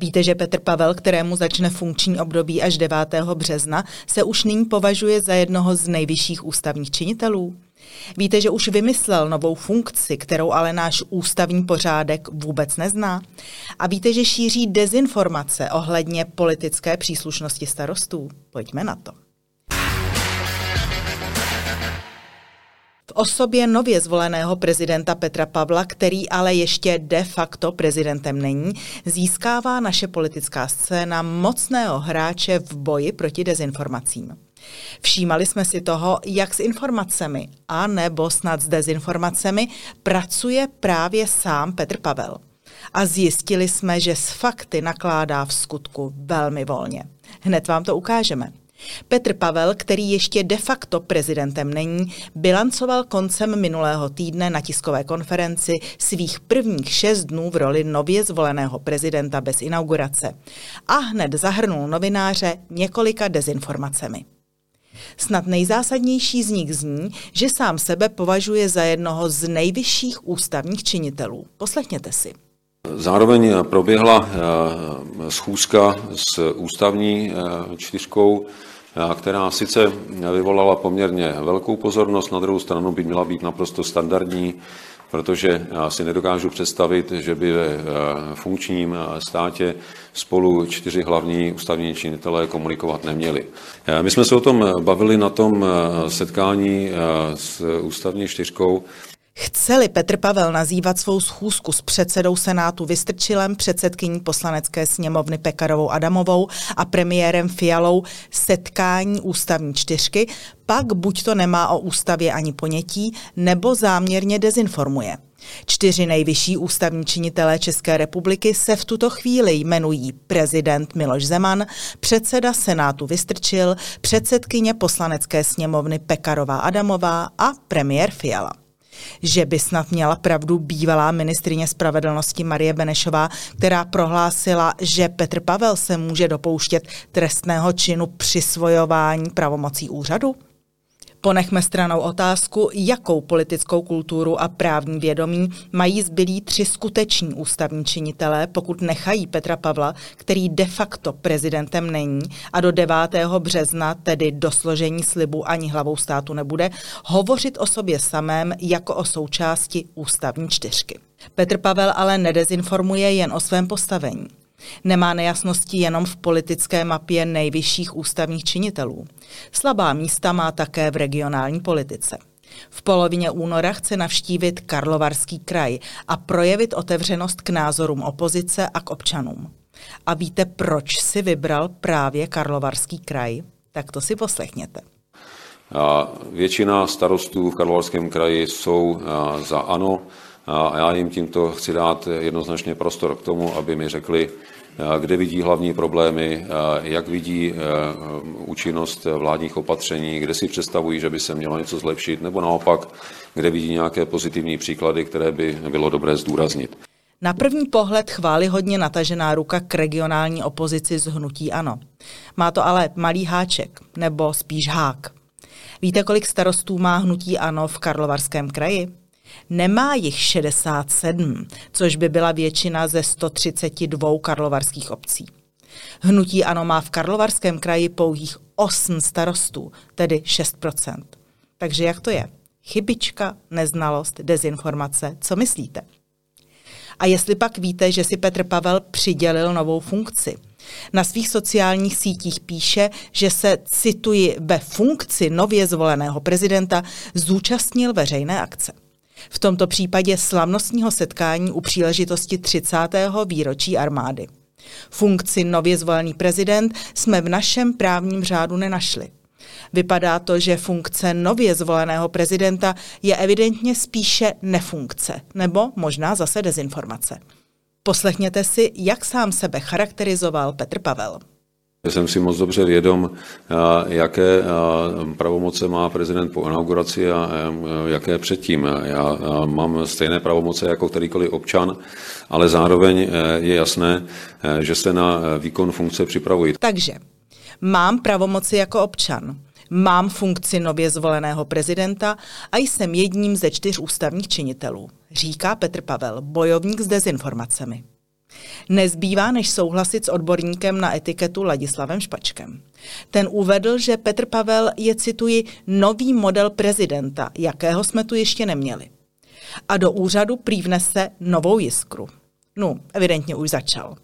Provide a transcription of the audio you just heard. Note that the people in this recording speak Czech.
Víte, že Petr Pavel, kterému začne funkční období až 9. března, se už nyní považuje za jednoho z nejvyšších ústavních činitelů? Víte, že už vymyslel novou funkci, kterou ale náš ústavní pořádek vůbec nezná? A víte, že šíří dezinformace ohledně politické příslušnosti starostů? Pojďme na to. Osobě nově zvoleného prezidenta Petra Pavla, který ale ještě de facto prezidentem není, získává naše politická scéna mocného hráče v boji proti dezinformacím. Všímali jsme si toho, jak s informacemi a nebo snad s dezinformacemi pracuje právě sám Petr Pavel. A zjistili jsme, že s fakty nakládá v skutku velmi volně. Hned vám to ukážeme. Petr Pavel, který ještě de facto prezidentem není, bilancoval koncem minulého týdne na tiskové konferenci svých prvních šest dnů v roli nově zvoleného prezidenta bez inaugurace a hned zahrnul novináře několika dezinformacemi. Snad nejzásadnější z nich zní, že sám sebe považuje za jednoho z nejvyšších ústavních činitelů. Poslechněte si. Zároveň proběhla eh, schůzka s ústavní eh, čtyřkou, eh, která sice vyvolala poměrně velkou pozornost, na druhou stranu by měla být naprosto standardní protože si nedokážu představit, že by ve funkčním státě spolu čtyři hlavní ústavní činitelé komunikovat neměli. My jsme se o tom bavili na tom setkání s ústavní čtyřkou Chceli Petr Pavel nazývat svou schůzku s předsedou Senátu Vystrčilem, předsedkyní poslanecké sněmovny Pekarovou Adamovou a premiérem Fialou setkání ústavní čtyřky, pak buď to nemá o ústavě ani ponětí, nebo záměrně dezinformuje. Čtyři nejvyšší ústavní činitelé České republiky se v tuto chvíli jmenují prezident Miloš Zeman, předseda Senátu Vystrčil, předsedkyně poslanecké sněmovny Pekarová Adamová a premiér Fiala že by snad měla pravdu bývalá ministrině spravedlnosti Marie Benešová, která prohlásila, že Petr Pavel se může dopouštět trestného činu přisvojování pravomocí úřadu? Ponechme stranou otázku, jakou politickou kulturu a právní vědomí mají zbylí tři skuteční ústavní činitelé, pokud nechají Petra Pavla, který de facto prezidentem není a do 9. března, tedy do složení slibu ani hlavou státu nebude, hovořit o sobě samém jako o součásti ústavní čtyřky. Petr Pavel ale nedezinformuje jen o svém postavení. Nemá nejasnosti jenom v politické mapě nejvyšších ústavních činitelů. Slabá místa má také v regionální politice. V polovině února chce navštívit Karlovarský kraj a projevit otevřenost k názorům opozice a k občanům. A víte, proč si vybral právě Karlovarský kraj? Tak to si poslechněte. A většina starostů v Karlovarském kraji jsou za ano a já jim tímto chci dát jednoznačně prostor k tomu, aby mi řekli, kde vidí hlavní problémy, jak vidí účinnost vládních opatření, kde si představují, že by se mělo něco zlepšit, nebo naopak, kde vidí nějaké pozitivní příklady, které by bylo dobré zdůraznit. Na první pohled chváli hodně natažená ruka k regionální opozici z hnutí ANO. Má to ale malý háček, nebo spíš hák. Víte, kolik starostů má hnutí ANO v Karlovarském kraji? Nemá jich 67, což by byla většina ze 132 karlovarských obcí. Hnutí ANO má v Karlovarském kraji pouhých 8 starostů, tedy 6% Takže jak to je? Chybička, neznalost, dezinformace, co myslíte? A jestli pak víte, že si Petr Pavel přidělil novou funkci. Na svých sociálních sítích píše, že se, cituji, ve funkci nově zvoleného prezidenta zúčastnil veřejné akce. V tomto případě slavnostního setkání u příležitosti 30. výročí armády. Funkci nově zvolený prezident jsme v našem právním řádu nenašli. Vypadá to, že funkce nově zvoleného prezidenta je evidentně spíše nefunkce, nebo možná zase dezinformace. Poslechněte si, jak sám sebe charakterizoval Petr Pavel. Jsem si moc dobře vědom, jaké pravomoce má prezident po inauguraci a jaké předtím. Já mám stejné pravomoce jako kterýkoliv občan, ale zároveň e, je jasné, e, že se na výkon funkce připravují. Takže mám pravomoci jako občan, mám funkci nově zvoleného prezidenta a jsem jedním ze čtyř ústavních činitelů, říká Petr Pavel, bojovník s dezinformacemi. Nezbývá, než souhlasit s odborníkem na etiketu Ladislavem Špačkem. Ten uvedl, že Petr Pavel je, cituji, nový model prezidenta, jakého jsme tu ještě neměli. A do úřadu prý novou jiskru. No, evidentně už začal.